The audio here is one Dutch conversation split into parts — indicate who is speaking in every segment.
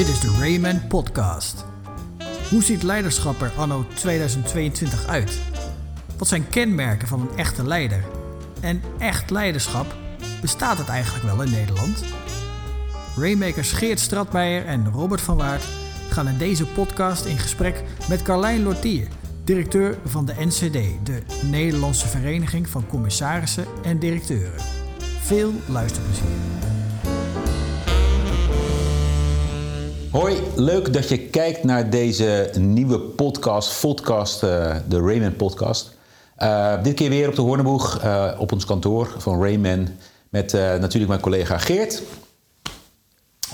Speaker 1: Dit is de Rayman Podcast. Hoe ziet leiderschap er anno 2022 uit? Wat zijn kenmerken van een echte leider? En echt leiderschap, bestaat het eigenlijk wel in Nederland? Raymakers Geert Stratmeijer en Robert van Waard gaan in deze podcast in gesprek met Carlijn Lortier, directeur van de NCD, de Nederlandse Vereniging van Commissarissen en Directeuren. Veel luisterplezier.
Speaker 2: Hoi, leuk dat je kijkt naar deze nieuwe podcast, podcast uh, de Rayman Podcast. Uh, dit keer weer op de Hoorneboeg, uh, op ons kantoor van Rayman, met natuurlijk mijn collega Geert.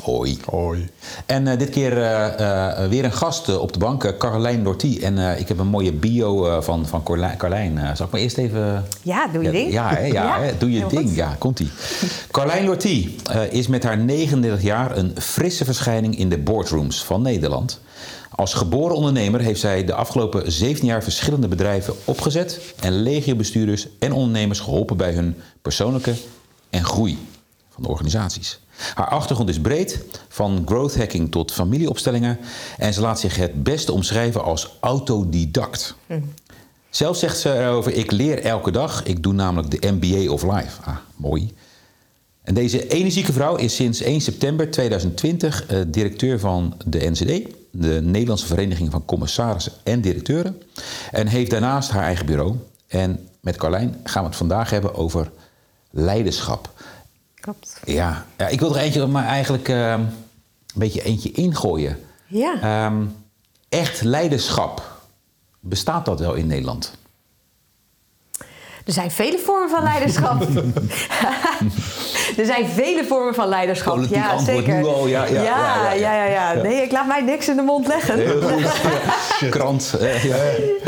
Speaker 2: Hoi.
Speaker 3: Hoi.
Speaker 2: En uh, dit keer uh, uh, weer een gast op de bank, Carlijn Lortie. En ik heb een mooie bio van, van Carlijn. zal ik maar eerst even...
Speaker 4: Ja, doe je ding.
Speaker 2: Ja, hè, ja, ja. Hè, doe je
Speaker 4: Heel
Speaker 2: ding.
Speaker 4: goed.
Speaker 2: Ja, komt-ie. Carlijn Lortie is met haar 39 jaar een frisse verschijning in de boardrooms van Nederland. Als geboren ondernemer heeft zij de afgelopen 17 jaar verschillende bedrijven opgezet... en legio-bestuurders en ondernemers geholpen bij hun persoonlijke en groei van de organisaties. Haar achtergrond is breed, van growth hacking tot familieopstellingen. En ze laat zich het beste omschrijven als autodidact. Zelf zegt ze erover: Ik leer elke dag. Ik doe namelijk de MBA of Life. Ah, mooi. En deze energieke vrouw is sinds 1 september 2020 uh, directeur van de NCD, de Nederlandse Vereniging van Commissarissen en Directeuren. En heeft daarnaast haar eigen bureau. En met Carlijn gaan we het vandaag hebben over leiderschap.
Speaker 4: Klopt.
Speaker 2: Ja, ja ik wil er eentje, maar eigenlijk uh, een beetje eentje ingooien.
Speaker 4: Ja.
Speaker 2: Um, echt leiderschap, bestaat dat wel in Nederland?
Speaker 4: Er zijn vele vormen van leiderschap. er zijn vele vormen van leiderschap.
Speaker 2: Politiek
Speaker 4: ja, zeker.
Speaker 2: nu al, ja, ja,
Speaker 4: ja,
Speaker 2: ja, ja,
Speaker 4: ja, ja. Nee, ik laat mij niks in de mond leggen.
Speaker 2: Krant. eh, ja.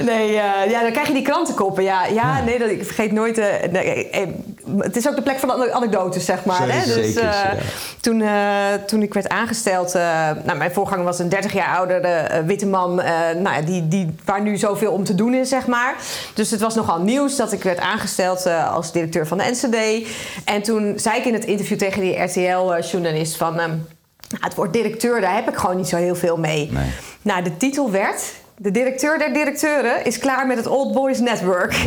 Speaker 4: Nee, uh, ja, dan krijg je die krantenkoppen. Ja, ja, nee, dat, ik vergeet nooit. Uh, nee, eh, het is ook de plek van de anekdotes, zeg maar.
Speaker 2: Zeker,
Speaker 4: hè? Dus,
Speaker 2: ja.
Speaker 4: toen, toen ik werd aangesteld... nou, mijn voorganger was een 30 jaar oudere witte man... nou, die, die, waar nu zoveel om te doen is, zeg maar. Dus het was nogal nieuws dat ik werd aangesteld... als directeur van de NCD. En toen zei ik in het interview tegen die RTL-journalist van... ehm, het woord directeur, daar heb ik gewoon niet zo heel veel mee.
Speaker 2: Nee.
Speaker 4: Nou, de titel werd... De directeur der directeuren is klaar met het Old Boys Network.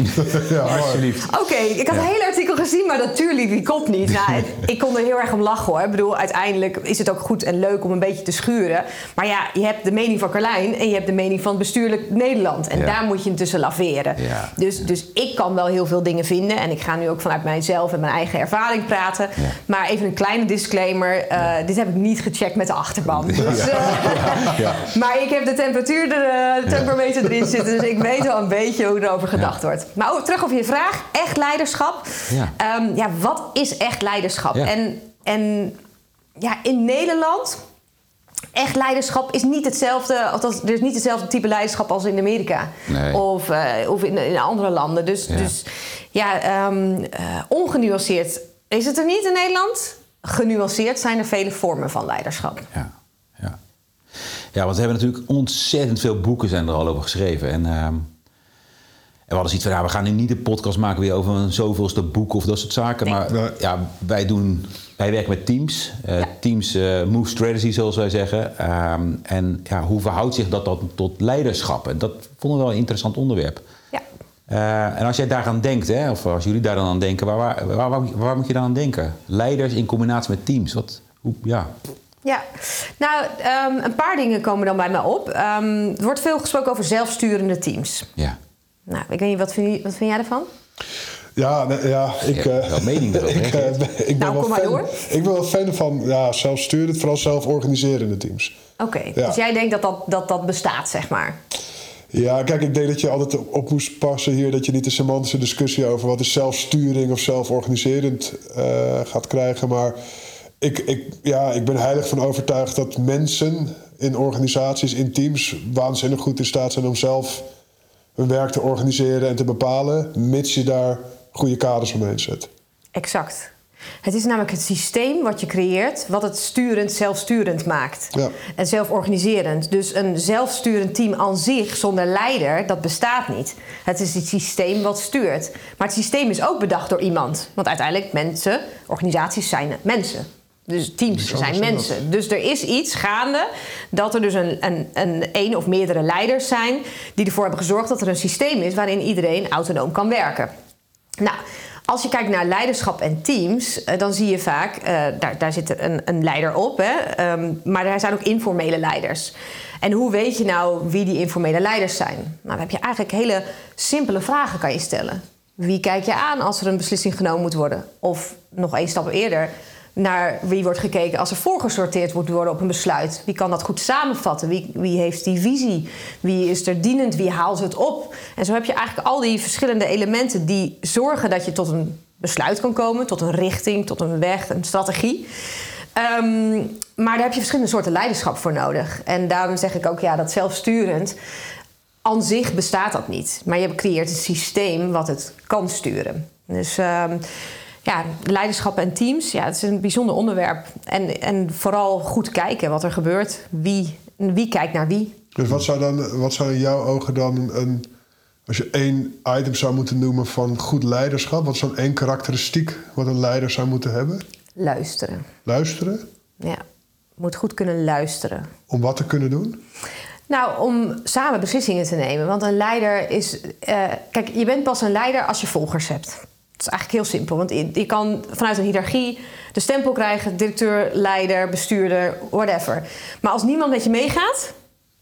Speaker 3: Ja,
Speaker 2: Alsjeblieft.
Speaker 4: Oké, ik had het hele artikel gezien, maar natuurlijk die kop niet. Nou, ik kon er heel erg om lachen hoor. Ik bedoel, uiteindelijk is het ook goed en leuk om een beetje te schuren. Maar ja, je hebt de mening van Carlijn en je hebt de mening van bestuurlijk Nederland. En
Speaker 2: Ja.
Speaker 4: daar moet je intussen laveren.
Speaker 2: Ja.
Speaker 4: Dus, dus ik kan wel heel veel dingen vinden. En ik ga nu ook vanuit mijzelf en mijn eigen ervaring praten.
Speaker 2: Ja.
Speaker 4: Maar even een kleine disclaimer. eh, Dit heb ik niet gecheckt met de achterban. Dus, eh,
Speaker 2: Ja.
Speaker 4: maar ik heb de temperatuur, er, eh, de erin zitten. Dus ik weet wel een beetje hoe erover gedacht wordt. Maar ook terug op je vraag. Echt leiderschap.
Speaker 2: Ja.
Speaker 4: Ehm, ja, wat is echt leiderschap? En, en ja, in Nederland... Echt leiderschap is niet hetzelfde, althans, er is niet hetzelfde type leiderschap als in Amerika
Speaker 2: Nee.
Speaker 4: of, eh, of in, in andere landen. Dus
Speaker 2: Ja.
Speaker 4: dus, ja ehm, eh, ongenuanceerd is het er niet in Nederland. Genuanceerd zijn er vele vormen van leiderschap.
Speaker 2: Ja. Ja, want we hebben natuurlijk ontzettend veel boeken zijn er al over geschreven. En, ehm, en we hadden zoiets van, ja, we gaan nu niet een podcast maken weer over een zoveelste boek of dat soort zaken.
Speaker 4: Nee.
Speaker 2: Maar
Speaker 3: Nee.
Speaker 2: ja, wij doen, wij werken met teams. Eh, Teams eh, move strategy, zoals wij zeggen. Ehm, en ja, hoe verhoudt zich dat dan tot leiderschap? En dat vonden we wel een interessant onderwerp.
Speaker 4: Ja.
Speaker 2: Eh, en als jij daar aan denkt, hè, of als jullie daar dan aan denken, waar, waar, waar, waar- waar moet je dan aan denken? Leiders in combinatie met teams. Wat, hoe, ja.
Speaker 4: Ja, nou, ehm, een paar dingen komen dan bij mij op. Ehm, er wordt veel gesproken over zelfsturende teams.
Speaker 2: ja.
Speaker 4: Nou, ik weet niet, wat vind, je- wat vind jij ervan?
Speaker 3: ja, nee, ja ik, eh,
Speaker 2: wel mening erover,
Speaker 3: ik, eh, ben- ik ben
Speaker 4: Nou,
Speaker 3: wel
Speaker 4: kom maar
Speaker 3: fan,
Speaker 4: door.
Speaker 3: Ik ben wel fan van ja, zelfsturend, vooral zelforganiserende teams.
Speaker 4: Oké,
Speaker 3: Ja.
Speaker 4: dus jij denkt dat dat, dat dat bestaat, zeg maar.
Speaker 3: Ja, kijk, ik denk dat je altijd op moest passen hier dat je niet een semantische discussie over wat is zelfsturing of zelforganiserend eh, gaat krijgen. Maar ik, ik, ja, ik ben heilig van overtuigd dat mensen in organisaties, in teams, waanzinnig goed in staat zijn om zelf hun werk te organiseren en te bepalen, mits je daar goede kaders omheen zet.
Speaker 4: Exact. Het is namelijk het systeem wat je creëert, wat het sturend zelfsturend maakt.
Speaker 3: Ja.
Speaker 4: En zelforganiserend. Dus een zelfsturend team aan zich zonder leider, dat bestaat niet. Het is het systeem wat stuurt. Maar het systeem is ook bedacht door iemand. Want uiteindelijk mensen, organisaties zijn mensen. Dus teams zijn
Speaker 3: dat.
Speaker 4: mensen. Dus er is iets gaande dat er dus een, een, een, een of meerdere leiders zijn die ervoor hebben gezorgd dat er een systeem is waarin iedereen autonoom kan werken. Nou, als je kijkt naar leiderschap en teams, eh, dan zie je vaak, eh, daar, daar zit een, een leider op, hè, ehm, maar er zijn ook informele leiders. En hoe weet je nou wie die informele leiders zijn? Nou, dan heb je eigenlijk hele simpele vragen kan je stellen. Wie kijk je aan als er een beslissing genomen moet worden? Of nog één stap eerder, naar wie wordt gekeken als er voorgesorteerd moet worden op een besluit. Wie kan dat goed samenvatten? Wie, wie heeft die visie? Wie is er dienend? Wie haalt het op? En zo heb je eigenlijk al die verschillende elementen die zorgen dat je tot een besluit kan komen, tot een richting, tot een weg, een strategie. Ehm, maar daar heb je verschillende soorten leiderschap voor nodig. En daarom zeg ik ook, ja, dat zelfsturend, aan zich bestaat dat niet. Maar je creëert een systeem wat het kan sturen. Dus ehm, ja, leiderschap en teams, ja, het is een bijzonder onderwerp. En, en vooral goed kijken wat er gebeurt. Wie, wie kijkt naar wie.
Speaker 3: Dus wat zou, dan, wat zou in jouw ogen dan een... Als je één item zou moeten noemen van goed leiderschap... wat is dan één karakteristiek wat een leider zou moeten hebben?
Speaker 4: Luisteren.
Speaker 3: Luisteren?
Speaker 4: Ja, moet goed kunnen luisteren.
Speaker 3: Om wat te kunnen doen?
Speaker 4: Nou, om samen beslissingen te nemen. Want een leider is. eh, kijk, je bent pas een leider als je volgers hebt. Dat is eigenlijk heel simpel. Want je, kan vanuit een hiërarchie de stempel krijgen: directeur, leider, bestuurder, whatever. Maar als niemand met je meegaat.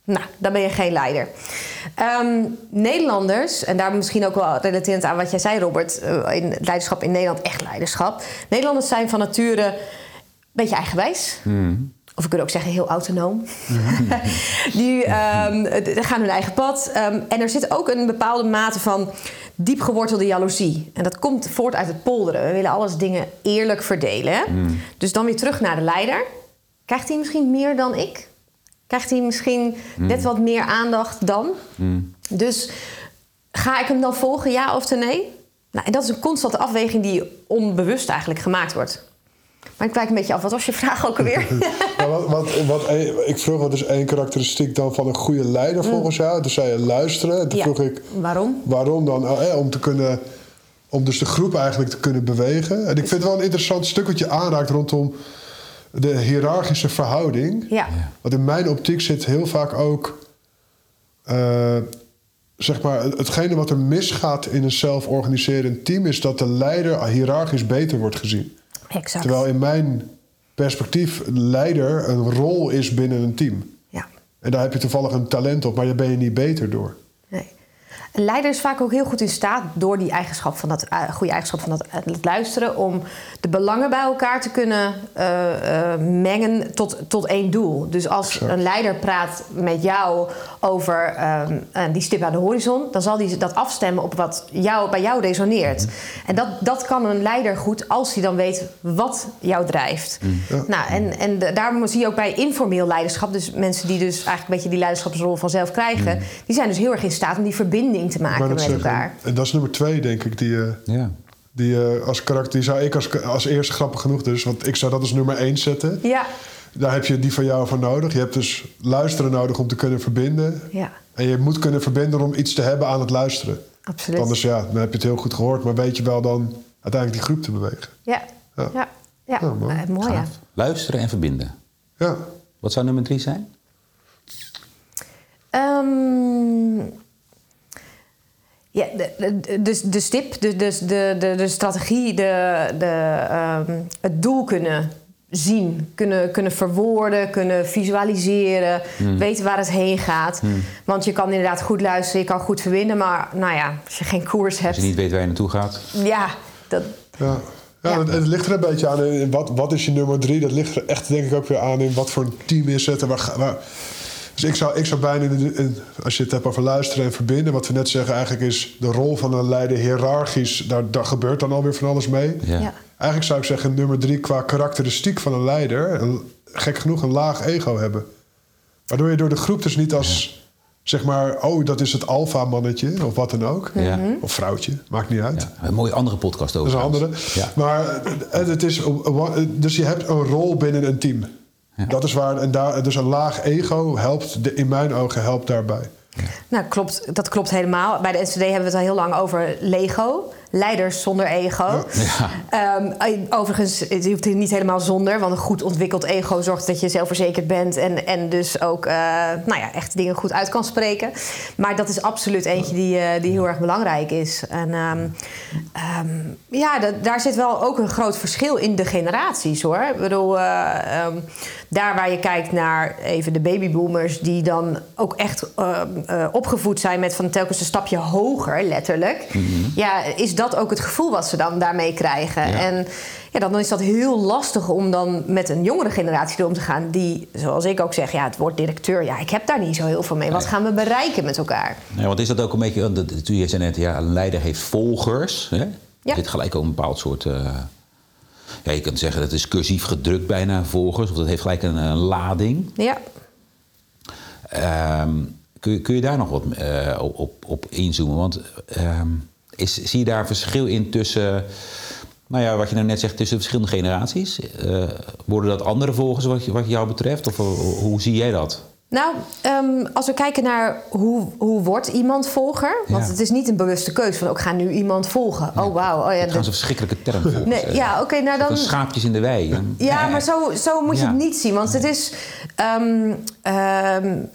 Speaker 4: Nou, dan ben je geen leider. Ehm, Nederlanders, en daar misschien ook wel relaterend aan wat jij zei, Robert, eh, in het leiderschap in Nederland, echt leiderschap. Nederlanders zijn van nature een beetje eigenwijs. Of we kunnen ook zeggen heel autonoom. Die ehm, gaan hun eigen pad. Ehm, en er zit ook een bepaalde mate van diep gewortelde jaloezie. En dat komt voort uit het polderen. We willen alles dingen eerlijk verdelen. Hè? Dus dan weer terug naar de leider. Krijgt hij misschien meer dan ik? Krijgt hij misschien net wat meer aandacht dan? Dus ga ik hem dan volgen, ja of nee? Nou, en dat is een constante afweging die onbewust eigenlijk gemaakt wordt. Maar ik kijk een beetje af. Wat was je vraag ook alweer?
Speaker 3: Wat, wat, wat, ik vroeg wat is één karakteristiek dan van een goede leider volgens jou? Toen zei je luisteren. En toen
Speaker 4: Ja.
Speaker 3: vroeg ik
Speaker 4: Waarom?
Speaker 3: waarom dan? Oh, eh, om te kunnen... Om dus de groep eigenlijk te kunnen bewegen. En ik vind het wel een interessant stuk wat je aanraakt rondom de hiërarchische verhouding.
Speaker 4: Ja.
Speaker 3: Want in mijn optiek zit heel vaak ook... eh, zeg maar, hetgene wat er misgaat in een zelforganiserend team... is dat de leider hiërarchisch beter wordt gezien.
Speaker 4: Exact.
Speaker 3: Terwijl in mijn perspectief leider een rol is binnen een team.
Speaker 4: Ja.
Speaker 3: En daar heb je toevallig een talent op, maar daar ben je niet beter door.
Speaker 4: Een leider is vaak ook heel goed in staat door die eigenschap van dat eh, goede eigenschap van dat eh, het luisteren om de belangen bij elkaar te kunnen eh, mengen tot, tot één doel. Dus als
Speaker 3: Exact.
Speaker 4: een leider praat met jou over ehm, eh, die stip aan de horizon, dan zal die dat afstemmen op wat jou, bij jou resoneert. En dat, dat kan een leider goed als hij dan weet wat jou drijft.
Speaker 3: Ja.
Speaker 4: Nou, en, en de- daarom zie je ook bij informeel leiderschap, dus mensen die dus eigenlijk een beetje die leiderschapsrol vanzelf krijgen, die zijn dus heel erg in staat om die verbinding te maken met
Speaker 3: zeggen-
Speaker 4: elkaar.
Speaker 3: En dat is nummer twee, denk ik, die, eh,
Speaker 2: Ja.
Speaker 3: die eh, als karakter, die zou ik als, als eerste grappig genoeg dus, want ik zou dat als nummer één zetten.
Speaker 4: Ja,
Speaker 3: Daar heb je die van jou voor nodig. Je hebt dus luisteren nodig om te kunnen verbinden.
Speaker 4: ja,
Speaker 3: En je moet kunnen verbinden om iets te hebben aan het luisteren.
Speaker 4: absoluut.
Speaker 3: Anders ja, dan heb je het heel goed gehoord, maar weet je wel dan uiteindelijk die groep te bewegen.
Speaker 4: Ja,
Speaker 3: Ja.
Speaker 4: ja, ja.
Speaker 3: Ja, mooi.
Speaker 4: Eh, mooi ja.
Speaker 2: Luisteren en verbinden.
Speaker 3: Ja,
Speaker 2: Wat zou nummer drie zijn?
Speaker 4: Ehm, ja, de, de, de, de stip, de, de, de, de, de strategie, de, de, ehm, het doel kunnen zien, kunnen, kunnen verwoorden, kunnen visualiseren, weten waar het heen gaat. Want je kan inderdaad goed luisteren, je kan goed verbinden, maar nou ja, als je geen koers
Speaker 2: Als
Speaker 4: hebt,
Speaker 2: je niet weet waar je naartoe gaat.
Speaker 4: ja, dat,
Speaker 3: Ja, ja,
Speaker 4: Ja.
Speaker 3: Het, het ligt er een beetje aan in wat, wat is je nummer drie. Dat ligt er echt denk ik ook weer aan in wat voor een team is het. En waar, ga- waar, dus ik zou, ik zou bijna, in de- in- als je het hebt over luisteren en verbinden... wat we net zeggen, eigenlijk is de rol van een leider hiërarchisch. Daar, daar gebeurt dan alweer van alles mee.
Speaker 2: Ja.
Speaker 4: ja.
Speaker 3: Eigenlijk zou ik zeggen nummer drie qua karakteristiek van een leider... Een, gek genoeg een laag ego hebben. Waardoor je door de groep dus niet als... Zeg maar, oh, dat is het alfa-mannetje of wat dan ook.
Speaker 2: Ja.
Speaker 3: Of vrouwtje, maakt niet uit.
Speaker 2: Ja, een mooie andere podcast
Speaker 3: Dat
Speaker 2: over.
Speaker 3: is een andere.
Speaker 2: Ja.
Speaker 3: Maar eh, het is, dus je hebt een rol binnen een team.
Speaker 2: Ja.
Speaker 3: Dat is waar. En daar, dus een laag ego helpt, de- in mijn ogen, helpt daarbij.
Speaker 4: Nou, klopt, dat klopt helemaal. Bij de NCD hebben we het al heel lang over Lego. leiders zonder ego. Ehm, overigens, het hoeft niet helemaal zonder, want een goed ontwikkeld ego zorgt dat je zelfverzekerd bent en, en dus ook uh, nou ja, echt dingen goed uit kan spreken. Maar dat is absoluut eentje die, uh, die heel erg belangrijk is. En um, um, ja, dat, daar zit wel ook een groot verschil in de generaties hoor. Ik bedoel, uh, daar waar je kijkt naar even de babyboomers, die dan ook echt opgevoed zijn met van telkens een stapje hoger, letterlijk. Mm -hmm. Ja, is dat ook het gevoel wat ze dan daarmee krijgen? Ja. En ja, dan is dat heel lastig om dan met een jongere generatie om te gaan. Die, zoals ik ook zeg, ja, het woord directeur, ja, ik heb daar niet zo heel veel mee. Wat gaan we bereiken met elkaar?
Speaker 2: Ja, want is dat ook een beetje, je zei net, ja, een leider heeft volgers. Hè? Ja. Zit gelijk ook een bepaald soort. Uh, ja, je kunt zeggen dat het is cursief gedrukt bijna volgers, of dat heeft gelijk een, een lading.
Speaker 4: Ja.
Speaker 2: Um, kun, je, kun je daar nog wat uh, op, op inzoomen? Want um, is, zie je daar verschil in tussen nou ja, wat je nou net zegt, tussen verschillende generaties. Uh, worden dat andere volgers wat, wat jou betreft? Of uh, hoe zie jij dat?
Speaker 4: Nou, um, als we kijken naar hoe, hoe wordt iemand volger... want ja. het is niet een bewuste keuze van... ik ga nu iemand volgen. Oh, wauw. Oh, ja,
Speaker 2: dat is een verschrikkelijke term volgens.
Speaker 4: Nee, ja, oké, okay, nou dan...
Speaker 2: schaapjes in de wei.
Speaker 4: Ja, maar zo, zo moet je het niet zien. Want het is... Um, um,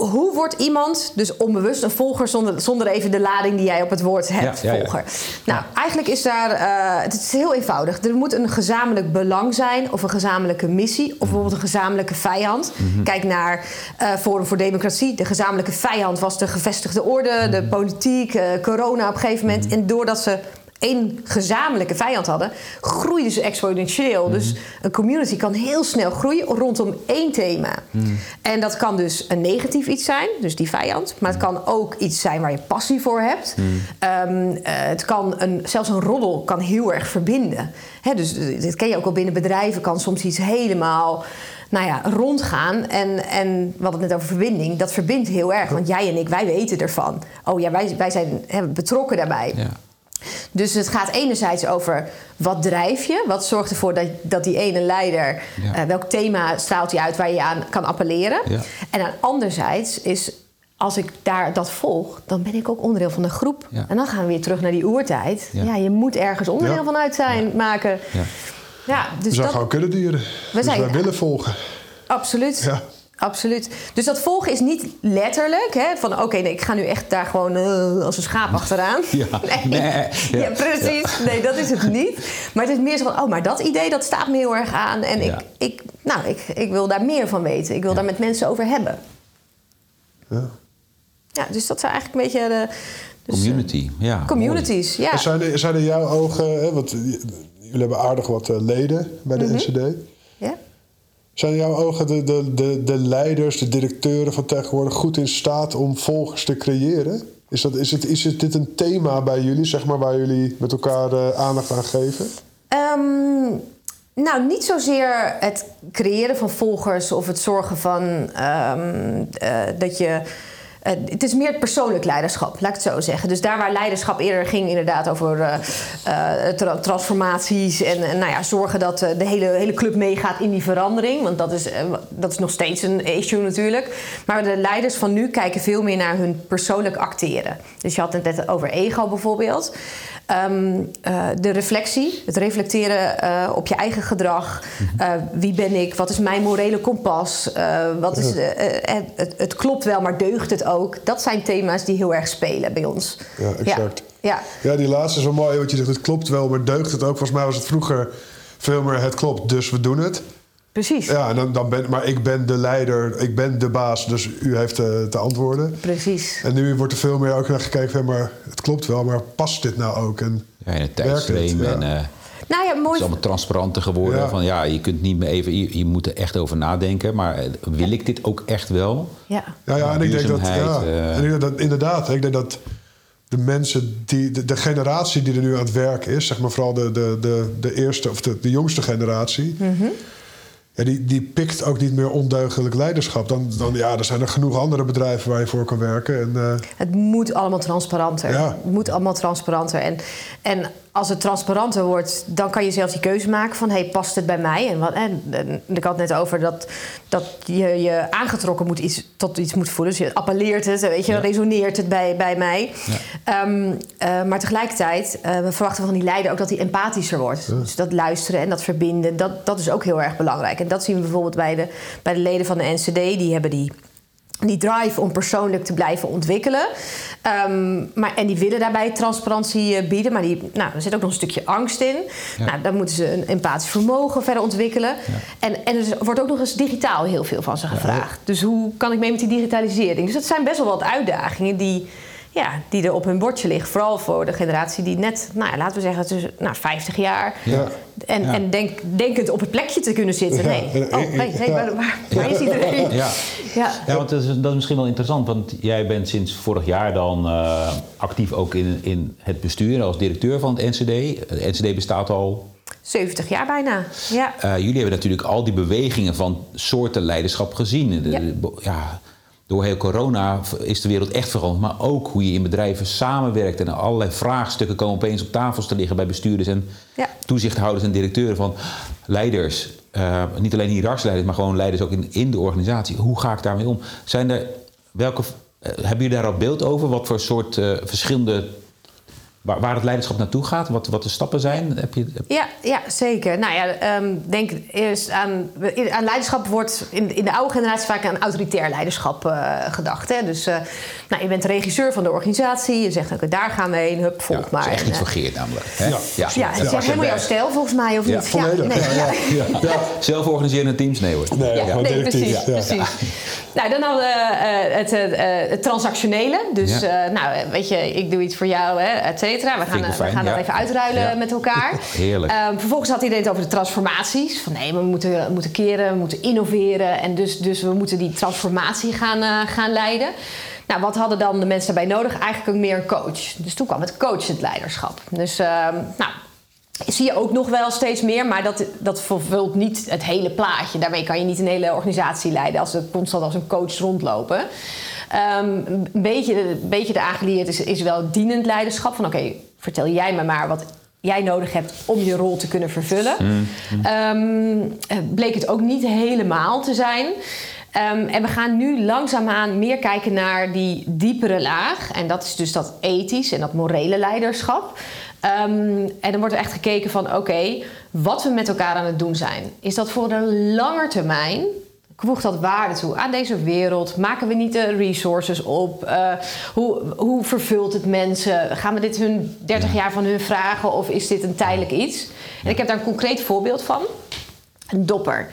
Speaker 4: hoe wordt iemand dus onbewust een volger zonder, zonder even de lading die jij op het woord hebt, ja, ja, volger? Nou, eigenlijk is daar, uh, het is heel eenvoudig. Er moet een gezamenlijk belang zijn of een gezamenlijke missie of bijvoorbeeld een gezamenlijke vijand. Mm -hmm. Kijk naar uh, Forum voor Democratie. De gezamenlijke vijand was de gevestigde orde, mm -hmm. de politiek, uh, corona op een gegeven moment. Mm -hmm. En doordat ze één gezamenlijke vijand hadden, groeiden ze exponentieel. Mm. Dus een community kan heel snel groeien rondom één thema. Mm. En dat kan dus een negatief iets zijn, dus die vijand. Maar het kan ook iets zijn waar je passie voor hebt. Mm. Um, uh, het kan een, zelfs een roddel kan heel erg verbinden. Hè, dus dit ken je ook al binnen bedrijven, kan soms iets helemaal nou ja, rondgaan. En, en we hadden het net over verbinding. Dat verbindt heel erg. Want jij en ik, wij weten ervan. Oh ja, wij, wij zijn hè, betrokken daarbij. Ja. Dus het gaat enerzijds over wat drijf je? Wat zorgt ervoor dat, dat die ene leider... Ja. Uh, welk thema straalt hij uit waar je aan kan appelleren? Ja. En aan anderzijds is... Als ik daar dat volg, dan ben ik ook onderdeel van de groep. Ja. En dan gaan we weer terug naar die oertijd. Ja, je moet ergens onderdeel van uit zijn, maken. Ja. dus
Speaker 3: we zijn
Speaker 4: dat,
Speaker 3: gewoon kuddedieren. We dus zijn, wij willen volgen.
Speaker 4: Absoluut. Ja. Absoluut. Dus dat volgen is niet letterlijk, hè, van oké, okay, nee, ik ga nu echt daar gewoon uh, als een schaap achteraan.
Speaker 2: Ja,
Speaker 4: nee.
Speaker 2: nee.
Speaker 4: Ja, ja precies. Ja. Nee, dat is het niet. Maar het is meer zo van, oh, maar dat idee, dat staat me heel erg aan. En ik, ik, nou, ik, ik wil daar meer van weten. Ik wil daar met mensen over hebben.
Speaker 3: Ja.
Speaker 4: Ja, dus dat zijn eigenlijk een beetje de...
Speaker 2: Dus, Community, ja.
Speaker 4: Communities,
Speaker 2: mooi.
Speaker 4: ja.
Speaker 3: Zijn er, zijn er jouw ogen, hè, want jullie hebben aardig wat leden bij de mm -hmm. NCD. Zijn in jouw ogen de, de, de, de leiders, de directeuren van tegenwoordig goed in staat om volgers te creëren? Is, dat, is, het, is het dit een thema bij jullie, zeg maar, waar jullie met elkaar uh, aandacht aan geven?
Speaker 4: Um, nou, niet zozeer het creëren van volgers of het zorgen van um, uh, dat je. Uh, het is meer persoonlijk leiderschap, laat ik het zo zeggen. Dus daar waar leiderschap eerder ging, inderdaad over uh, tra transformaties en, en nou ja, zorgen dat de hele, hele club meegaat in die verandering. Want dat is, dat is nog steeds een issue natuurlijk. Maar de leiders van nu kijken veel meer naar hun persoonlijk acteren. Dus je had het net over ego bijvoorbeeld. Um, uh, de reflectie, het reflecteren uh, op je eigen gedrag. Uh, wie ben ik? Wat is mijn morele kompas? wat is, het, het, klopt wel, maar deugt het ook? Dat zijn thema's die heel erg spelen bij ons.
Speaker 3: Ja, exact.
Speaker 4: Ja,
Speaker 3: ja. ja die laatste is wel mooi, want je zegt het klopt wel, maar deugt het ook? Volgens mij was het vroeger veel meer het klopt, dus we doen het.
Speaker 4: Precies.
Speaker 3: Ja, dan, dan ben, maar ik ben de leider, ik ben de baas, dus u heeft te, te antwoorden.
Speaker 4: Precies.
Speaker 3: En nu wordt er veel meer ook naar gekeken maar het klopt wel, maar past dit nou ook? En
Speaker 2: ja, in het tijdstream en... Uh,
Speaker 4: nou ja, mooi.
Speaker 2: Het is allemaal transparanter geworden. Ja. Van ja, je kunt niet meer even, je, je, moet er echt over nadenken. Maar wil ik dit ook echt wel?
Speaker 4: Ja,
Speaker 3: ja, ja en ik denk dat, ja, uh, en ik denk dat inderdaad, ik denk dat de mensen die, de, de, generatie die er nu aan het werk is, zeg maar vooral de, de, de, de eerste of de, de jongste generatie.
Speaker 4: Mm -hmm.
Speaker 3: Ja, die, die pikt ook niet meer ondeugelijk leiderschap. Dan, dan ja, er zijn er genoeg andere bedrijven waar je voor kan werken. En, uh...
Speaker 4: Het moet allemaal transparanter.
Speaker 3: Ja.
Speaker 4: Het moet allemaal transparanter. En, en als het transparanter wordt, dan kan je zelfs die keuze maken van... hey, past het bij mij? En, wat, en, en ik had het net over dat, dat je je aangetrokken moet iets, tot iets moet voelen. Dus je appelleert het, weet je,
Speaker 2: Ja.
Speaker 4: resoneert het bij, bij mij. Ehm, eh, maar tegelijkertijd, eh, we verwachten van die leider ook dat hij empathischer wordt. Dus dat luisteren en dat verbinden, dat, dat is ook heel erg belangrijk. En dat zien we bijvoorbeeld bij de, bij de leden van de NCD. Die hebben die die drive om persoonlijk te blijven ontwikkelen. Ehm, maar, en die willen daarbij transparantie eh, bieden. Maar die, nou, er zit ook nog een stukje angst in. Nou, dan moeten ze een empathisch vermogen verder ontwikkelen. En, en er wordt ook nog eens digitaal heel veel van ze gevraagd. Dus hoe kan ik mee met die digitalisering? Dus dat zijn best wel wat uitdagingen die, ja, die er op hun bordje liggen. Vooral voor de generatie die net, nou, ja, laten we zeggen, tussen, nou, 50 jaar...
Speaker 3: Ja.
Speaker 4: En,
Speaker 2: Ja.
Speaker 4: en denk, denkend op het plekje te kunnen zitten. Nee. Oh, nee, nee waar, is iedereen?
Speaker 2: Ja.
Speaker 4: Ja.
Speaker 2: Ja, want dat is, dat is misschien wel interessant, want jij bent sinds vorig jaar dan eh, actief ook in, in het bestuur als directeur van het NCD. Het NCD bestaat al.
Speaker 4: 70 jaar bijna. Ja.
Speaker 2: eh, jullie hebben natuurlijk al die bewegingen van soorten leiderschap gezien. De-
Speaker 4: Ja.
Speaker 2: de- ja, door heel corona is de wereld echt veranderd, maar ook hoe je in bedrijven samenwerkt en allerlei vraagstukken komen opeens op tafels te liggen bij bestuurders en
Speaker 4: Ja.
Speaker 2: toezichthouders en directeuren van leiders. eh, niet alleen hiërarchische leiders, maar gewoon leiders ook in, in de organisatie. Hoe ga ik daarmee om? Zijn er, welke, eh, hebben jullie daar al beeld over? Wat voor soort eh, verschillende. Waar, waar het leiderschap naartoe gaat? Wat, wat de stappen zijn? Heb je, heb-
Speaker 4: Ja, ja, zeker. Nou ja, ehm, denk eerst aan, aan leiderschap wordt in, in de oude generatie vaak aan autoritair leiderschap eh, gedacht. Hè? Dus eh, nou, je bent de regisseur van de organisatie. Je zegt, oké, daar gaan we heen. Hup,
Speaker 2: ja,
Speaker 4: volg
Speaker 2: dat
Speaker 4: maar.
Speaker 2: is echt
Speaker 4: En,
Speaker 2: iets
Speaker 4: eh,
Speaker 2: van Geert namelijk. Hè?
Speaker 3: Ja.
Speaker 4: ja, het is helemaal jouw stijl volgens mij, of
Speaker 2: Ja,
Speaker 4: niet?
Speaker 3: volledig.
Speaker 4: nee,
Speaker 3: Ja, ja, ja. Ja.
Speaker 2: Zelforganiserende teams? Nee hoor.
Speaker 3: Nee,
Speaker 4: Ja, nee, precies.
Speaker 3: ja.
Speaker 4: precies. Nou, dan hadden we eh, het, eh, het transactionele. Dus,
Speaker 2: Ja.
Speaker 4: eh, nou, weet je, ik doe iets voor jou, hè, et cetera. We gaan, eh, we
Speaker 2: fijn,
Speaker 4: gaan dat even uitruilen
Speaker 2: Ja.
Speaker 4: met elkaar.
Speaker 2: Heerlijk.
Speaker 4: Ehm, vervolgens had iedereen het over de transformaties. Van nee, we moeten, we moeten keren, we moeten innoveren. En dus, dus we moeten die transformatie gaan, eh, gaan leiden. Nou, wat hadden dan de mensen daarbij nodig? Eigenlijk ook meer een coach. Dus toen kwam het coachend leiderschap. Dus, ehm, nou, zie je ook nog wel steeds meer, maar dat, dat vervult niet het hele plaatje. Daarmee kan je niet een hele organisatie leiden als ze constant als een coach rondlopen. Ehm, een, beetje, een beetje de aangeleerd is, is wel dienend leiderschap. Van oké, vertel jij me maar wat jij nodig hebt om je rol te kunnen vervullen. Ehm, eh, bleek het ook niet helemaal te zijn. Ehm, en we gaan nu langzaamaan meer kijken naar die diepere laag. En dat is dus dat ethisch en dat morele leiderschap. En dan wordt er echt gekeken van oké, wat we met elkaar aan het doen zijn. Is dat voor een lange termijn? Voegt dat waarde toe aan deze wereld? Maken we niet de resources op? Eh, hoe, hoe vervult het mensen? Gaan we dit hun 30 jaar van hun vragen of is dit een tijdelijk iets? En ik heb daar een concreet voorbeeld van. Een dopper.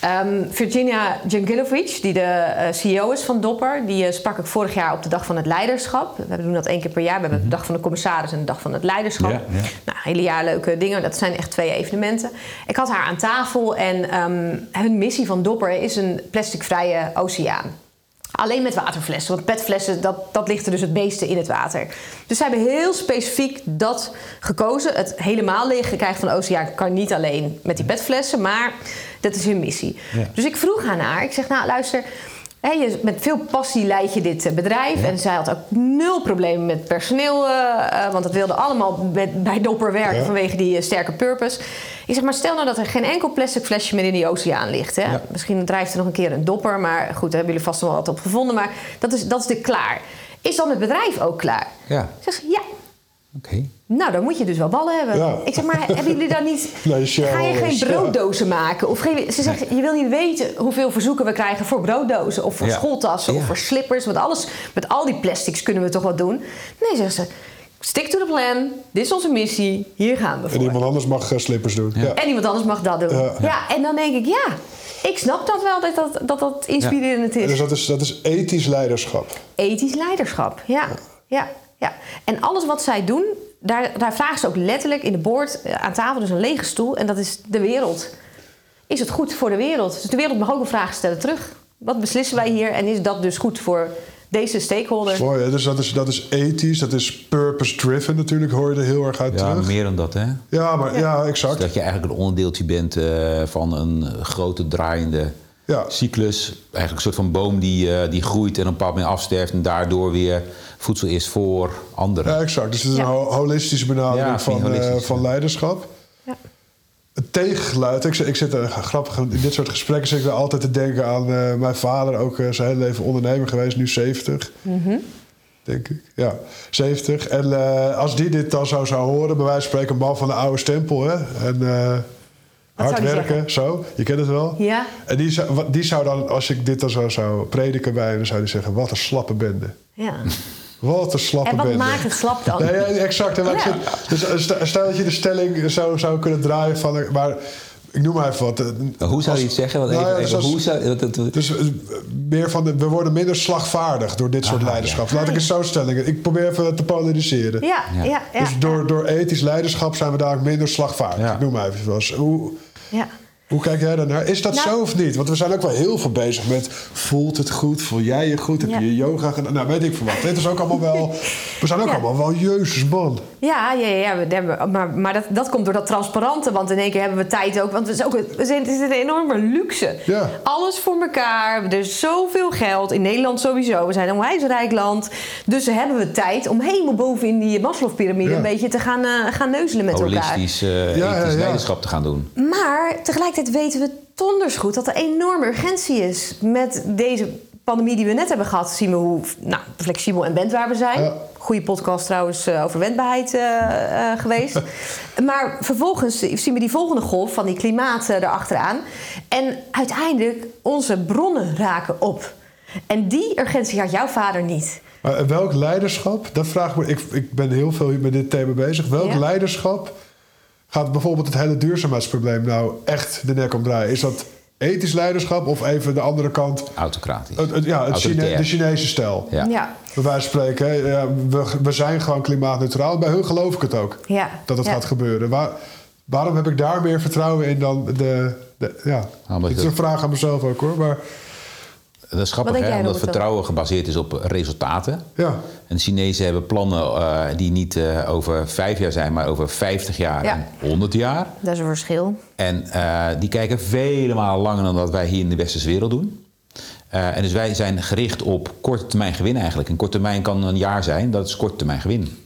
Speaker 4: Ehm, Virginia Jankilovic, die de eh, CEO is van Dopper, die eh, sprak ik vorig jaar op de Dag van het Leiderschap. We doen dat één keer per jaar. We hebben de Dag van de Commissaris en de Dag van het Leiderschap.
Speaker 2: Ja, ja.
Speaker 4: Hele jaar leuke dingen. Dat zijn echt twee evenementen. Ik had haar aan tafel en ehm, hun missie van Dopper is een plasticvrije oceaan. Alleen met waterflessen, want petflessen, dat, dat ligt er dus het meeste in het water. Dus zij hebben heel specifiek dat gekozen. Het helemaal leeg krijgen van de oceaan kan niet alleen met die petflessen, maar dat is hun missie.
Speaker 2: Ja.
Speaker 4: Dus ik vroeg haar, ik zeg nou luister, je, met veel passie leid je dit eh, bedrijf. En zij had ook nul problemen met personeel, eh, eh, want dat wilde allemaal met, bij Dopper werken
Speaker 3: Ja.
Speaker 4: vanwege die sterke purpose. Ik zeg maar, stel nou dat er geen enkel plastic flesje meer in die oceaan ligt. Hè?
Speaker 2: Ja.
Speaker 4: Misschien drijft er nog een keer een dopper, maar goed, daar hebben jullie vast nog wel wat op gevonden. Maar dat is, dat is de klaar. Is dan het bedrijf ook klaar?
Speaker 2: Ja,
Speaker 4: zeg, ja.
Speaker 2: Oké.
Speaker 4: Nou, dan moet je dus wel ballen hebben.
Speaker 3: Ja.
Speaker 4: Ik zeg, maar hebben jullie dan niet...
Speaker 3: Nee,
Speaker 4: ga je geen brooddozen maken? Of geen, ze zegt, je wil niet weten hoeveel verzoeken we krijgen voor brooddozen... of voor
Speaker 2: Ja.
Speaker 4: schooltassen
Speaker 2: Ja.
Speaker 4: of voor slippers. Want alles, met al die plastics kunnen we toch wat doen? Nee, zegt ze, stick to the plan. Dit is onze missie. Hier gaan we
Speaker 3: En
Speaker 4: voor.
Speaker 3: iemand anders mag eh, slippers doen. Ja.
Speaker 4: En iemand anders mag dat doen.
Speaker 3: Ja.
Speaker 4: Ja, en dan denk ik, ja, ik snap dat wel dat dat, dat, dat inspirerend is.
Speaker 3: Dus dat is, dat is ethisch leiderschap.
Speaker 4: Ethisch leiderschap, ja. ja. ja. En alles wat zij doen, daar, daar vragen ze ook letterlijk in de boord eh, aan tafel, dus een lege stoel, en dat is de wereld. Is het goed voor de wereld? Dus de wereld mag ook een vraag stellen terug. Wat beslissen wij hier en is dat dus goed voor deze stakeholder?
Speaker 3: Mooi, hè? dus dat is, dat is ethisch, dat is purpose-driven natuurlijk, hoor je er heel erg uit
Speaker 2: Ja,
Speaker 3: terug.
Speaker 2: meer dan dat, hè?
Speaker 3: Ja, maar ja, exact.
Speaker 2: Dat je eigenlijk een onderdeeltje bent eh, van een grote draaiende
Speaker 3: Ja.
Speaker 2: cyclus. Eigenlijk een soort van boom die, eh, die groeit en op een bepaald moment afsterft... en daardoor weer voedsel is voor anderen.
Speaker 3: Ja, exact. Dus het is
Speaker 4: Ja.
Speaker 3: een ho- holistische benadering
Speaker 2: Ja,
Speaker 3: van, eh, van
Speaker 2: ja.
Speaker 3: leiderschap.
Speaker 4: Ja.
Speaker 3: Het tegengeluid. Ik, zit- ik zit er grappig in dit soort gesprekken zit ik er altijd te denken aan eh, mijn vader, ook eh, zijn hele leven ondernemer geweest, nu 70. Denk ik. Ja, 70. En eh, als die dit dan zo zou horen, bij wijze van spreken, een man van de oude stempel, hè? En eh, hard
Speaker 4: die
Speaker 3: werken, zo. Je kent het wel.
Speaker 4: Ja.
Speaker 3: En die zou, wat- die zou dan, als ik dit dan zo zou prediken bij hem, dan zou hij zeggen: Wat een slappe bende.
Speaker 4: ja.
Speaker 3: Wat een slappe
Speaker 4: En wat
Speaker 3: bende.
Speaker 4: maakt het slap dan?
Speaker 3: Nee, ja, exact. En
Speaker 4: Ja.
Speaker 3: zit- dus eh, stel- dat je de stelling zou, zou kunnen draaien van... eh, Maar ik noem maar even wat. eh,
Speaker 2: Maar hoe zou je het zeggen? Want
Speaker 3: Nou ja, dus
Speaker 2: even, hoe zou, wat- wat-
Speaker 3: Dus meer van de, we worden minder slagvaardig door dit soort
Speaker 2: Ah,
Speaker 3: leiderschap. Laat ik het zo stellen. Ik probeer even te polariseren.
Speaker 4: Ja, ja, ja.
Speaker 3: dus door, door ethisch leiderschap zijn we daar minder slagvaardig.
Speaker 2: Ja.
Speaker 3: Ik noem maar even zoals. Hoe,
Speaker 4: ja.
Speaker 3: Hoe kijk jij daarnaar? Is dat
Speaker 4: Nou-
Speaker 3: zo of niet? Want we zijn ook wel heel veel bezig met... voelt het goed? Voel jij je goed? Heb
Speaker 4: Ja.
Speaker 3: je yoga gedaan? Nou, weet ik veel wat. Dit is ook allemaal wel... We zijn ook
Speaker 4: Ja.
Speaker 3: allemaal wel jezus man.
Speaker 4: Ja, ja, ja, we hebben, maar, maar dat, dat komt door dat transparante. Want in één keer hebben we tijd ook. Want we zijn ook, we zijn, het is een enorme luxe.
Speaker 3: Ja.
Speaker 4: Alles voor elkaar. Er is zoveel geld. In Nederland sowieso. We zijn een onwijs rijk land. Dus hebben we tijd om helemaal boven in die Maslow-pyramide...
Speaker 3: Ja.
Speaker 4: een beetje te gaan, eh, gaan neuzelen met elkaar.
Speaker 2: holistisch,
Speaker 3: Ja, ja,
Speaker 2: ethisch
Speaker 3: ja.
Speaker 2: leiderschap te gaan doen.
Speaker 4: Maar tegelijkertijd weten we donders goed dat er enorme urgentie is. Met deze pandemie die we net hebben gehad, zien we hoe nou, flexibel en wendbaar we zijn.
Speaker 3: Ja.
Speaker 4: Goede podcast trouwens eh, over wendbaarheid eh, eh, geweest. maar vervolgens zien we die volgende golf van die klimaat erachteraan. En uiteindelijk onze bronnen raken op. En die urgentie had jouw vader niet.
Speaker 3: Maar welk leiderschap, dat vraag ik me. Ik, ik ben heel veel met dit thema bezig. Welk
Speaker 4: Ja.
Speaker 3: leiderschap gaat bijvoorbeeld het hele duurzaamheidsprobleem nou echt de nek omdraaien? Is dat ethisch leiderschap of even de andere kant?
Speaker 2: Autocratisch.
Speaker 3: Het, het- ja, het Chine- de Chinese stijl.
Speaker 2: Ja.
Speaker 4: Ja.
Speaker 3: Bij wijze van spreken, we, we zijn gewoon klimaatneutraal. Bij hun geloof ik het ook
Speaker 4: Ja.
Speaker 3: dat het
Speaker 4: Ja.
Speaker 3: gaat gebeuren. Waar, waarom heb ik daar meer vertrouwen in dan de. de ja, dit is een vraag aan mezelf ook hoor. Maar
Speaker 2: Dat is grappig, hè? omdat vertrouwen gebaseerd is op resultaten.
Speaker 3: ja,
Speaker 2: En de Chinezen hebben plannen eh, die niet eh, over vijf jaar zijn, maar over 50 jaar
Speaker 4: Ja.
Speaker 2: en 100 jaar.
Speaker 4: Dat is een verschil.
Speaker 2: En eh, die kijken vele malen langer dan dat wij hier in de westerse wereld doen. Eh, en dus wij zijn gericht op korte termijn gewin eigenlijk. En korte termijn kan een jaar zijn, dat is korte termijn gewin.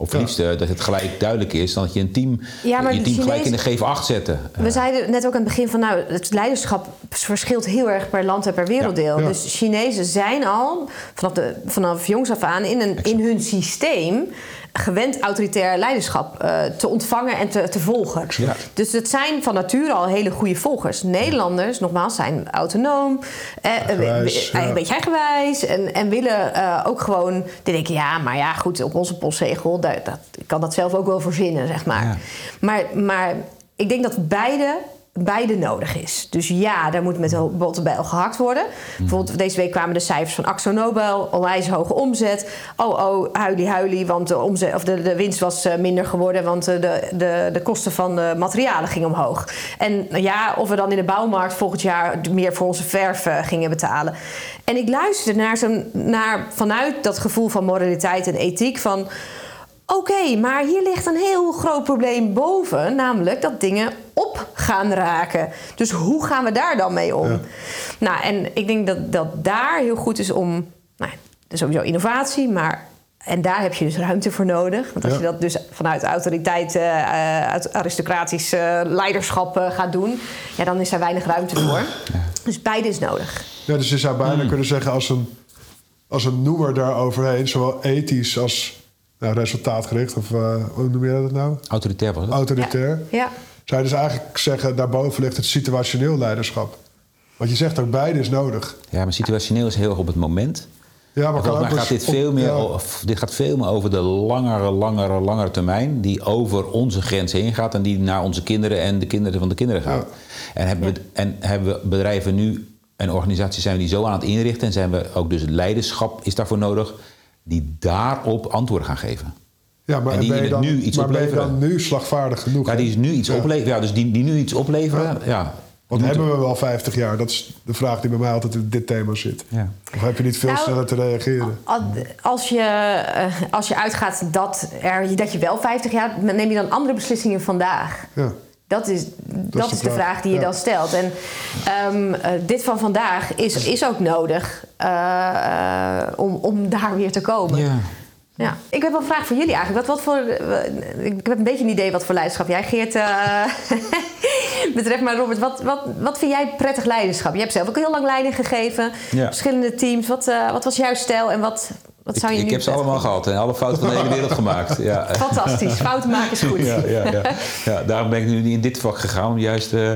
Speaker 2: Of
Speaker 3: Ja.
Speaker 2: liefst eh, dat het gelijk duidelijk is, dan dat je een team,
Speaker 4: Ja, maar
Speaker 2: je team gelijk in de G8 zetten.
Speaker 4: We zeiden net ook aan het begin van, nou, het leiderschap verschilt heel erg per land en per werelddeel.
Speaker 3: Ja, ja.
Speaker 4: Dus Chinezen zijn al vanaf, de, vanaf jongs af aan in, een, in hun systeem gewend autoritair leiderschap eh, te ontvangen en te, te volgen.
Speaker 2: Ja.
Speaker 4: Dus het zijn van nature al hele goede volgers. Nederlanders, nogmaals, zijn autonoom, eh,
Speaker 3: Eigenwijs, ja.
Speaker 4: een beetje eigenwijs en, en willen eh, ook gewoon. Die denken, ja, maar ja, goed, op onze postzegel, daar, dat, ik kan dat zelf ook wel verzinnen, zeg maar.
Speaker 2: Ja.
Speaker 4: Maar, maar ik denk dat beide, beide nodig is. Dus ja, daar moet met de botten bij gehakt worden. Bijvoorbeeld deze week kwamen de cijfers van Axo Nobel. Onwijs hoge omzet. Oh, oh, huilie, huilie. Want de, omzet, of de, de winst was eh, minder geworden. Want eh, de, de, de kosten van de materialen gingen omhoog. En nou ja, of we dan in de bouwmarkt volgend jaar meer voor onze verf eh, gingen betalen. En ik luisterde naar naar, vanuit dat gevoel van moraliteit en ethiek van... Oké, maar hier ligt een heel groot probleem boven, namelijk dat dingen op gaan raken. Dus hoe gaan we daar dan mee om?
Speaker 3: Ja.
Speaker 4: Nou, en ik denk dat dat daar heel goed is om, nou, sowieso innovatie, maar en daar heb je dus ruimte voor nodig. Want als
Speaker 3: Ja.
Speaker 4: je dat dus vanuit autoriteit, eh, eh, uit aristocratisch eh, leiderschap eh, gaat doen, ja, dan is er weinig ruimte voor. Dus beide is nodig.
Speaker 3: Ja, dus je zou bijna
Speaker 2: Hmm.
Speaker 3: kunnen zeggen als een, als een noemer daar overheen, zowel ethisch als nou, resultaatgericht, of eh, hoe noem je dat nou?
Speaker 2: Autoritair was het.
Speaker 3: Autoritair.
Speaker 4: Ja.
Speaker 3: Zou je dus eigenlijk zeggen, daarboven ligt het situationeel leiderschap. Want je zegt ook, beide is nodig.
Speaker 2: Ja, maar situationeel is heel erg op het moment.
Speaker 3: Ja, maar
Speaker 2: Maar gaat dit
Speaker 3: eens op-
Speaker 2: veel, meer,
Speaker 3: ja.
Speaker 2: dit gaat veel meer over de langere, langere, langere termijn. Die over onze grens heen gaat en die naar onze kinderen en de kinderen van de kinderen gaat. En, hebben we, en hebben we bedrijven nu en organisaties zijn we die zo aan het inrichten. En zijn we ook dus leiderschap is daarvoor nodig. Die daarop antwoorden gaan geven.
Speaker 3: Ja, maar
Speaker 2: en die
Speaker 3: ben je dan,
Speaker 2: nu iets
Speaker 3: maar ben je
Speaker 2: opleveren.
Speaker 3: dan nu slagvaardig genoeg?
Speaker 2: Ja, die is nu iets
Speaker 3: Ja.
Speaker 2: opleveren. Ja, dus die, die nu iets opleveren. Ja.
Speaker 3: Want hebben we wel 50 jaar? Dat is de vraag die bij mij altijd in dit thema zit.
Speaker 2: Ja.
Speaker 3: Of heb je niet veel
Speaker 4: Nou,
Speaker 3: sneller te reageren?
Speaker 4: Als je, eh, als je uitgaat dat, er, dat je wel 50 jaar... neem je dan andere beslissingen vandaag.
Speaker 3: Ja.
Speaker 4: Dat is, dat
Speaker 3: de
Speaker 4: is de
Speaker 3: vraag,
Speaker 4: vraag die je
Speaker 3: ja.
Speaker 4: dan stelt. En ehm, eh, dit van vandaag is, is ook nodig eh, eh, om, om daar weer te komen.
Speaker 2: Ja.
Speaker 4: Ja. Ik heb wel een vraag voor jullie eigenlijk. Wat, wat voor, ik heb een beetje een idee wat voor leiderschap jij, Geert, betreft. Maar Robert, wat, wat, wat vind jij prettig leiderschap? Je hebt zelf ook heel lang leiding gegeven.
Speaker 2: Ja.
Speaker 4: Verschillende teams. Wat, wat was jouw stijl en wat, wat zou je
Speaker 2: Ik,
Speaker 4: nu
Speaker 2: ik heb ze allemaal gehad en alle fouten van de hele wereld gemaakt. Ja.
Speaker 4: Fantastisch. Fouten maken is goed.
Speaker 2: Ja, ja, ja. ja, daarom ben ik nu in dit vak gegaan om juist eh,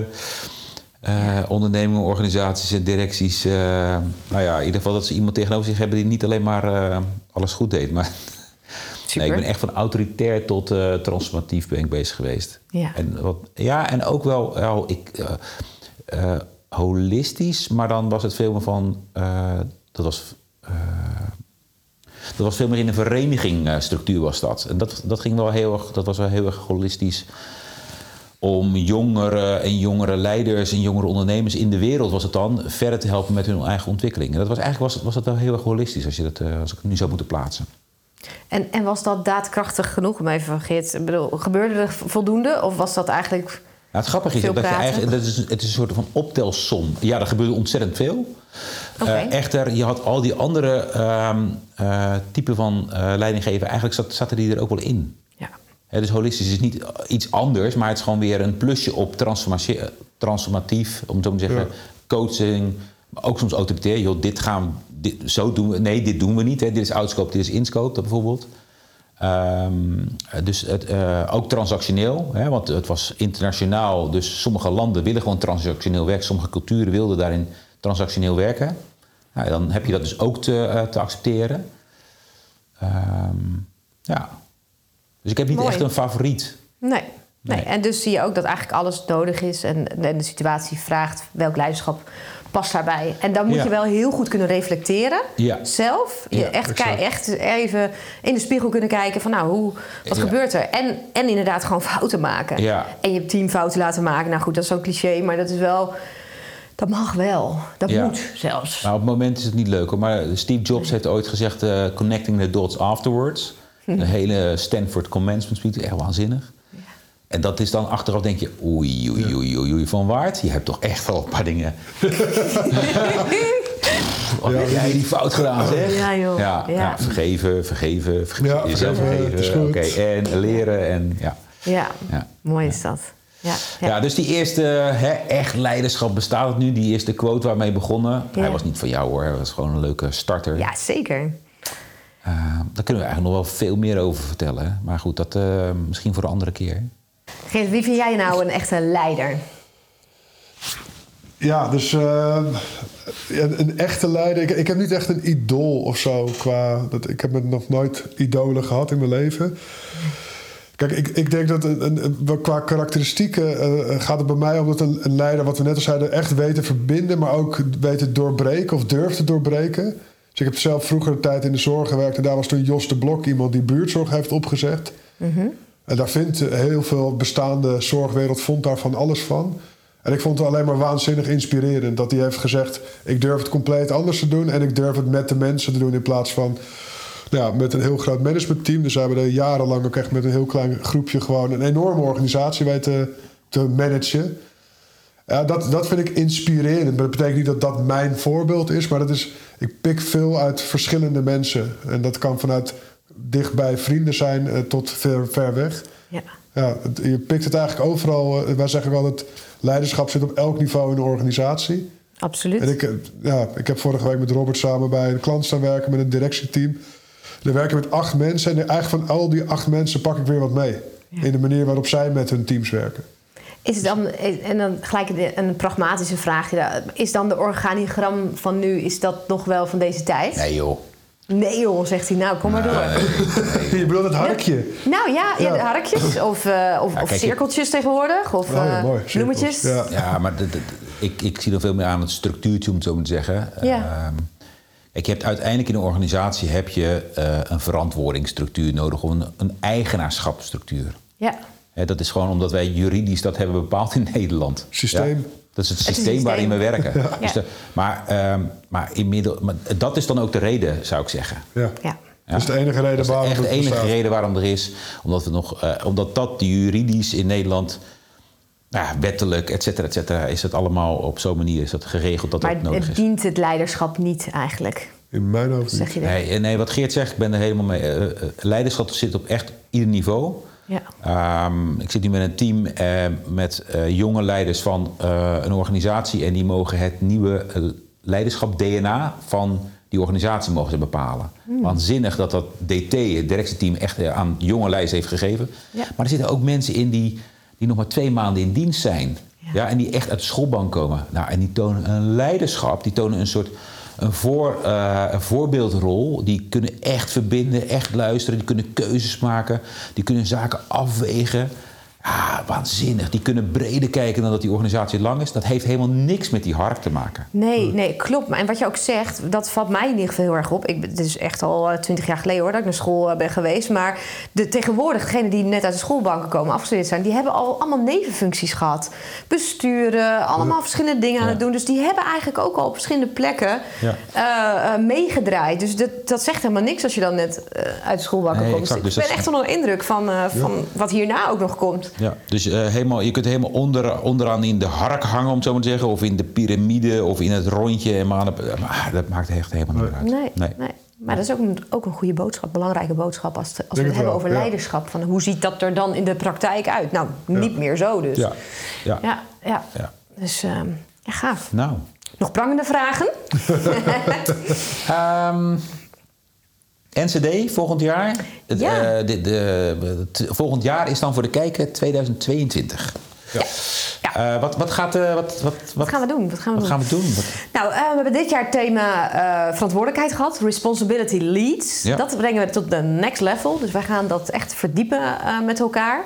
Speaker 2: eh, ondernemingen, organisaties en directies. eh, nou ja, in ieder geval dat ze iemand tegenover zich hebben die niet alleen maar alles goed deed. Maar nee, ik ben echt van autoritair tot transformatief ben ik bezig geweest.
Speaker 4: Ja.
Speaker 2: En, wat, ja, en ook wel, wel ik, holistisch, maar dan was het veel meer van. dat was. Dat was veel meer in een verenigingstructuur was dat. En dat, dat, ging wel heel erg, dat was wel heel erg holistisch. Om jongere en jongere leiders en jongere ondernemers in de wereld was het dan verder te helpen met hun eigen ontwikkeling. En dat was eigenlijk was, was dat wel heel erg holistisch als, je dat, eh, als ik het nu zou moeten plaatsen.
Speaker 4: En, en was dat daadkrachtig genoeg? Om even, Geert, ik bedoel, gebeurde er voldoende? Of was dat eigenlijk...
Speaker 2: Nou, het grappige is dat je eigenlijk, dat is, het is een soort van optelsom. Ja, er gebeurde ontzettend veel.
Speaker 4: Oké.
Speaker 2: Eh, echter, je had al die andere ehm eh, typen van eh leidinggeven, eigenlijk zat, zaten die er ook wel in.
Speaker 4: Ja.
Speaker 2: Dus holistisch is niet iets anders, maar het is gewoon weer een plusje op transformatie- transformatief, om het zo maar te zeggen,
Speaker 3: Ja.
Speaker 2: coaching, maar ook soms autoritair. Joh, dit gaan we, dit, zo doen we, nee, dit doen we niet. Hè. Dit is outscope, dit is inscope, bijvoorbeeld. Ehm, dus het, eh, ook transactioneel, hè, want het was internationaal. Dus sommige landen willen gewoon transactioneel werken. Sommige culturen wilden daarin transactioneel werken. Nou, dan heb je dat dus ook te, eh, te accepteren. Ehm, ja. Dus ik heb niet
Speaker 4: Mooi.
Speaker 2: echt een favoriet.
Speaker 4: Nee. Nee.
Speaker 2: Nee.
Speaker 4: En dus zie je ook dat eigenlijk alles nodig is en, en de situatie vraagt welk leiderschap past daarbij. En dan moet
Speaker 2: Ja.
Speaker 4: je wel heel goed kunnen reflecteren
Speaker 2: Ja.
Speaker 4: zelf. Je
Speaker 2: Ja,
Speaker 4: echt,
Speaker 3: exact.
Speaker 4: echt even in de spiegel kunnen kijken van nou, hoe, wat gebeurt er? En, en inderdaad gewoon fouten maken. En je team fouten laten maken. Nou goed, dat is zo'n cliché, maar dat is wel... Dat mag wel. Dat
Speaker 2: Ja.
Speaker 4: moet zelfs.
Speaker 2: Nou, op het moment is het niet leuk hoor. Maar Steve Jobs heeft ooit gezegd: eh, connecting the dots afterwards. Een hele Stanford commencement speech, echt waanzinnig. En dat is dan achteraf denk je, oei, oei, oei, oei, oei, van waard. Je hebt toch echt wel een paar dingen. Wat heb jij die fout gedaan, zeg?
Speaker 4: Ja, joh.
Speaker 2: Ja,
Speaker 4: Ja.
Speaker 2: ja, vergeven, vergeven,
Speaker 3: Ja,
Speaker 2: jezelf
Speaker 3: vergeven.
Speaker 2: Oké, en leren en ja.
Speaker 4: Ja,
Speaker 2: Ja.
Speaker 4: mooi is dat. Ja,
Speaker 2: Ja.
Speaker 4: ja.
Speaker 2: dus die eerste hè, echt leiderschap bestaat het nu. Die eerste quote waarmee begonnen.
Speaker 4: Ja.
Speaker 2: Hij was niet van jou hoor, hij was gewoon een leuke starter.
Speaker 4: ja zeker.
Speaker 2: Eh, daar kunnen we eigenlijk nog wel veel meer over vertellen. hè. Maar goed, dat eh, misschien voor een andere keer.
Speaker 4: Geert, wie vind jij nou een echte leider?
Speaker 3: Ja, dus eh, een, een echte leider. Ik, ik heb niet echt een idool of zo. Qua, dat, ik heb nog nooit idolen gehad in mijn leven. Kijk, ik, ik denk dat een, een, qua karakteristieken eh, gaat het bij mij om dat een, een leider, wat we net al zeiden, echt weet te verbinden, maar ook weet te doorbreken of durft te doorbreken. Dus ik heb zelf vroeger een tijd in de zorg gewerkt en daar was toen Jos de Blok iemand die buurtzorg heeft opgezet. En daar vindt heel veel bestaande zorgwereld vond daar van alles van. En ik vond het alleen maar waanzinnig inspirerend dat hij heeft gezegd: ik durf het compleet anders te doen en ik durf het met de mensen te doen in plaats van nou ja, met een heel groot managementteam. Dus we hebben er jarenlang ook echt met een heel klein groepje gewoon een enorme organisatie weten te managen. Ja, dat, dat vind ik inspirerend. Maar dat betekent niet dat dat mijn voorbeeld is. Maar dat is, ik pik veel uit verschillende mensen. En dat kan vanuit dichtbij vrienden zijn eh, tot ver, ver weg.
Speaker 4: Ja.
Speaker 3: Ja, het- je pikt het eigenlijk overal. eh, wij zeggen ook altijd, leiderschap zit op elk niveau in de organisatie.
Speaker 4: Absoluut.
Speaker 3: En ik, eh, ja, ik heb vorige week met Robert samen bij een klant staan werken met een directieteam. Daar werken we met acht mensen. En eigenlijk van al die acht mensen pak ik weer wat mee. In de manier waarop zij met hun teams werken.
Speaker 4: Is het dan, en dan gelijk een- een pragmatische vraag. Is dan de organigram van nu, is dat nog wel van deze tijd?
Speaker 2: Nee joh.
Speaker 4: Nee joh, zegt hij. Nou, kom maar door.
Speaker 3: Je bedoelt het harkje.
Speaker 4: Nou ja, ja.
Speaker 3: Ja.
Speaker 4: harkjes of, eh, of, of
Speaker 2: kijk,
Speaker 4: cirkeltjes tegenwoordig. Of
Speaker 3: Oh ja,
Speaker 4: eh,
Speaker 3: mooi.
Speaker 4: Bloemetjes.
Speaker 3: Ja.
Speaker 2: Ja, maar dat- dat- ik, ik zie er veel meer aan het structuurtje, om het zo maar te zeggen.
Speaker 4: Ja.
Speaker 2: Ehm, kijk, je hebt uiteindelijk in een organisatie heb je, eh, een verantwoordingsstructuur nodig, of een, een eigenaarschapsstructuur.
Speaker 4: Ja.
Speaker 2: Hè, dat is gewoon omdat wij juridisch dat hebben bepaald in Nederland.
Speaker 3: Systeem.
Speaker 2: Dat is het systeem waarin we werken.
Speaker 4: Ja.
Speaker 2: Dus de- maar, ehm, maar, inmiddels, maar dat is dan ook de reden, zou ik zeggen.
Speaker 3: Ja.
Speaker 4: ja.
Speaker 3: Dat is de enige reden
Speaker 2: Dat is
Speaker 3: waarom
Speaker 2: echt de
Speaker 3: het
Speaker 2: enige
Speaker 3: bestaat.
Speaker 2: reden waarom er is. Omdat, we nog, eh, omdat dat juridisch in Nederland ja, wettelijk, et cetera, et cetera, is het allemaal op zo'n manier is dat geregeld dat
Speaker 4: Maar
Speaker 2: dat nodig
Speaker 4: het
Speaker 2: is.
Speaker 4: dient het leiderschap niet eigenlijk,
Speaker 3: In mijn hoofd
Speaker 4: zeg je dat?
Speaker 2: Nee, nee, wat Geert zegt, ik ben er helemaal mee. Eh, eh, leiderschap zit op echt ieder niveau.
Speaker 4: Ja.
Speaker 2: Ehm, ik zit nu met een team eh, met eh, jonge leiders van eh, een organisatie en die mogen het nieuwe leiderschap DNA van die organisatie mogen ze bepalen. Waanzinnig dat dat DT, het directieteam, echt aan jonge leiders heeft gegeven.
Speaker 4: Ja.
Speaker 2: Maar er zitten ook mensen in die, die nog maar twee maanden in dienst zijn.
Speaker 4: Ja.
Speaker 2: Ja. en die echt uit de schoolbank komen. Nou, en die tonen een leiderschap, die tonen een soort een, voor, eh, een voorbeeldrol. Die kunnen echt verbinden, echt luisteren. Die kunnen keuzes maken. Die kunnen zaken afwegen. Ja, waanzinnig. Die kunnen breder kijken dan dat die organisatie lang is. Dat heeft helemaal niks met die hark te maken.
Speaker 4: Nee, nee, klopt. En wat je ook zegt, dat valt mij in ieder geval heel erg op. Ik, het is echt al eh, twintig jaar geleden hoor, dat ik naar school eh, ben geweest. Maar de, tegenwoordig, degenen die net uit de schoolbanken komen, afgestudeerd zijn... die hebben al allemaal nevenfuncties gehad. Besturen, allemaal verschillende dingen aan het doen. Dus die hebben eigenlijk ook al op verschillende plekken
Speaker 2: Ja.
Speaker 4: eh, meegedraaid. Dus dat, dat zegt helemaal niks als je dan net uit de schoolbanken
Speaker 2: Nee,
Speaker 4: komt.
Speaker 2: exact.
Speaker 4: Dus
Speaker 2: Dus
Speaker 4: ik ben echt onder de indruk van, van wat hierna ook nog komt.
Speaker 2: Ja, dus eh, helemaal, je kunt helemaal onder, onderaan in de hark hangen, om het zo maar te zeggen. Of in de piramide, of in het rondje. En maar, maar dat maakt echt helemaal niet uit.
Speaker 4: Nee, nee. Maar dat is ook een, ook een goede boodschap, belangrijke boodschap als, als we het
Speaker 3: het
Speaker 4: hebben
Speaker 3: wel,
Speaker 4: over
Speaker 3: ja.
Speaker 4: leiderschap. Van hoe ziet dat er dan in de praktijk uit? Nou, niet meer zo dus.
Speaker 2: Ja, ja.
Speaker 4: ja. ja.
Speaker 2: Ja.
Speaker 4: Dus ehm, ja, gaaf.
Speaker 2: Nou,
Speaker 4: Nog prangende vragen?
Speaker 2: Ehm, NCD volgend jaar.
Speaker 4: Ja.
Speaker 2: eh, de, de, volgend jaar is dan voor de kijker 2022.
Speaker 4: Ja.
Speaker 2: Eh, wat, wat, gaat, eh, wat, wat,
Speaker 4: Wat gaan we doen? Wat gaan we
Speaker 2: wat
Speaker 4: doen?
Speaker 2: gaan we doen?
Speaker 4: Nou, eh, we hebben dit jaar het thema verantwoordelijkheid gehad. Responsibility leads.
Speaker 2: Ja.
Speaker 4: Dat brengen we tot de next level. Dus wij gaan dat echt verdiepen met elkaar.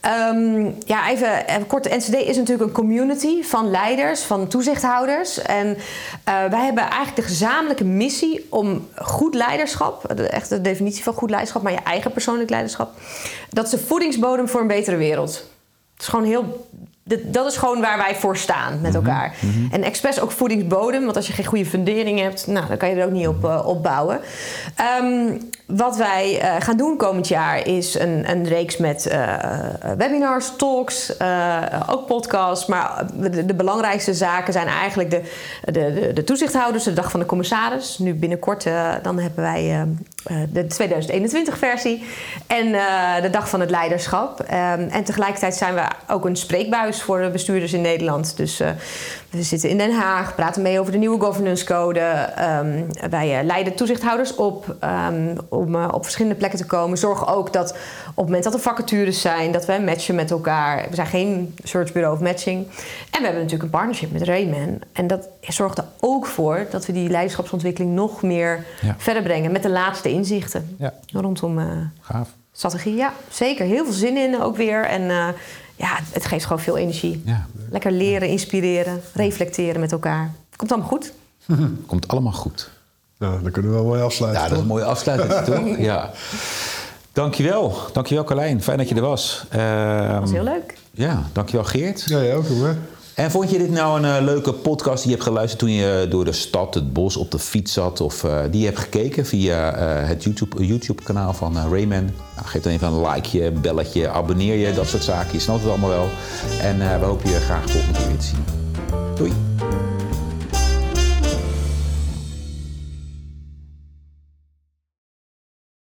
Speaker 4: Ehm, ja, even, even kort. De NCD is natuurlijk een community van leiders, van toezichthouders. En wij hebben eigenlijk de gezamenlijke missie om goed leiderschap... de echte definitie van goed leiderschap, maar je eigen persoonlijk leiderschap... dat is de voedingsbodem voor een betere wereld. Het is gewoon heel dat is gewoon waar wij voor staan met elkaar. En expres ook voedingsbodem, want als je geen goede fundering hebt, nou, dan kan je er ook niet op, eh, op bouwen. Ehm, wat wij eh, gaan doen komend jaar is een, een reeks met eh, eh, webinars, talks, eh, ook podcasts. Maar de, de belangrijkste zaken zijn eigenlijk de, de, de, de toezichthouders, de dag van de commissaris. Nu binnenkort, eh, dan hebben wij eh, de 2021-versie. En eh, de dag van het leiderschap. Ehm, en tegelijkertijd zijn we ook een spreekbuis voor de bestuurders in Nederland. Dus eh, we zitten in Den Haag, praten mee over de nieuwe governance code. Ehm, wij eh, leiden toezichthouders op ehm, om eh, op verschillende plekken te komen. Zorgen ook dat op het moment dat er vacatures zijn, dat wij matchen met elkaar. We zijn geen searchbureau of matching. En we hebben natuurlijk een partnership met Rayman. En dat zorgt er ook voor dat we die leiderschapsontwikkeling nog meer
Speaker 2: Ja.
Speaker 4: verder brengen met de laatste inzichten
Speaker 2: Ja.
Speaker 4: rondom eh,
Speaker 2: Gaaf.
Speaker 4: strategie. Ja, zeker. Heel veel zin in ook weer. En ja, het geeft gewoon veel energie.
Speaker 2: Ja.
Speaker 4: Lekker leren, inspireren, reflecteren met elkaar. Komt allemaal goed.
Speaker 2: Komt allemaal goed.
Speaker 3: Nou, dan kunnen we wel mooi afsluiten.
Speaker 2: Ja, dat is een mooie afsluiting, toch? Ja. Dankjewel. Dankjewel, Carlijn. Fijn dat je er was. Ehm,
Speaker 4: Dat was heel leuk.
Speaker 2: Ja, dankjewel, Geert.
Speaker 3: Ja, jij ook, jongen.
Speaker 2: En vond je dit nou een eh, leuke podcast die je hebt geluisterd toen je door de stad, het bos, op de fiets zat? Of eh, die je hebt gekeken via eh, het YouTube, YouTube-kanaal van eh, Rayman? Nou, geef dan even een likeje, belletje, abonneer je, dat soort zaken. Je snapt het allemaal wel. En eh, we hopen je graag volgende keer weer te zien. Doei!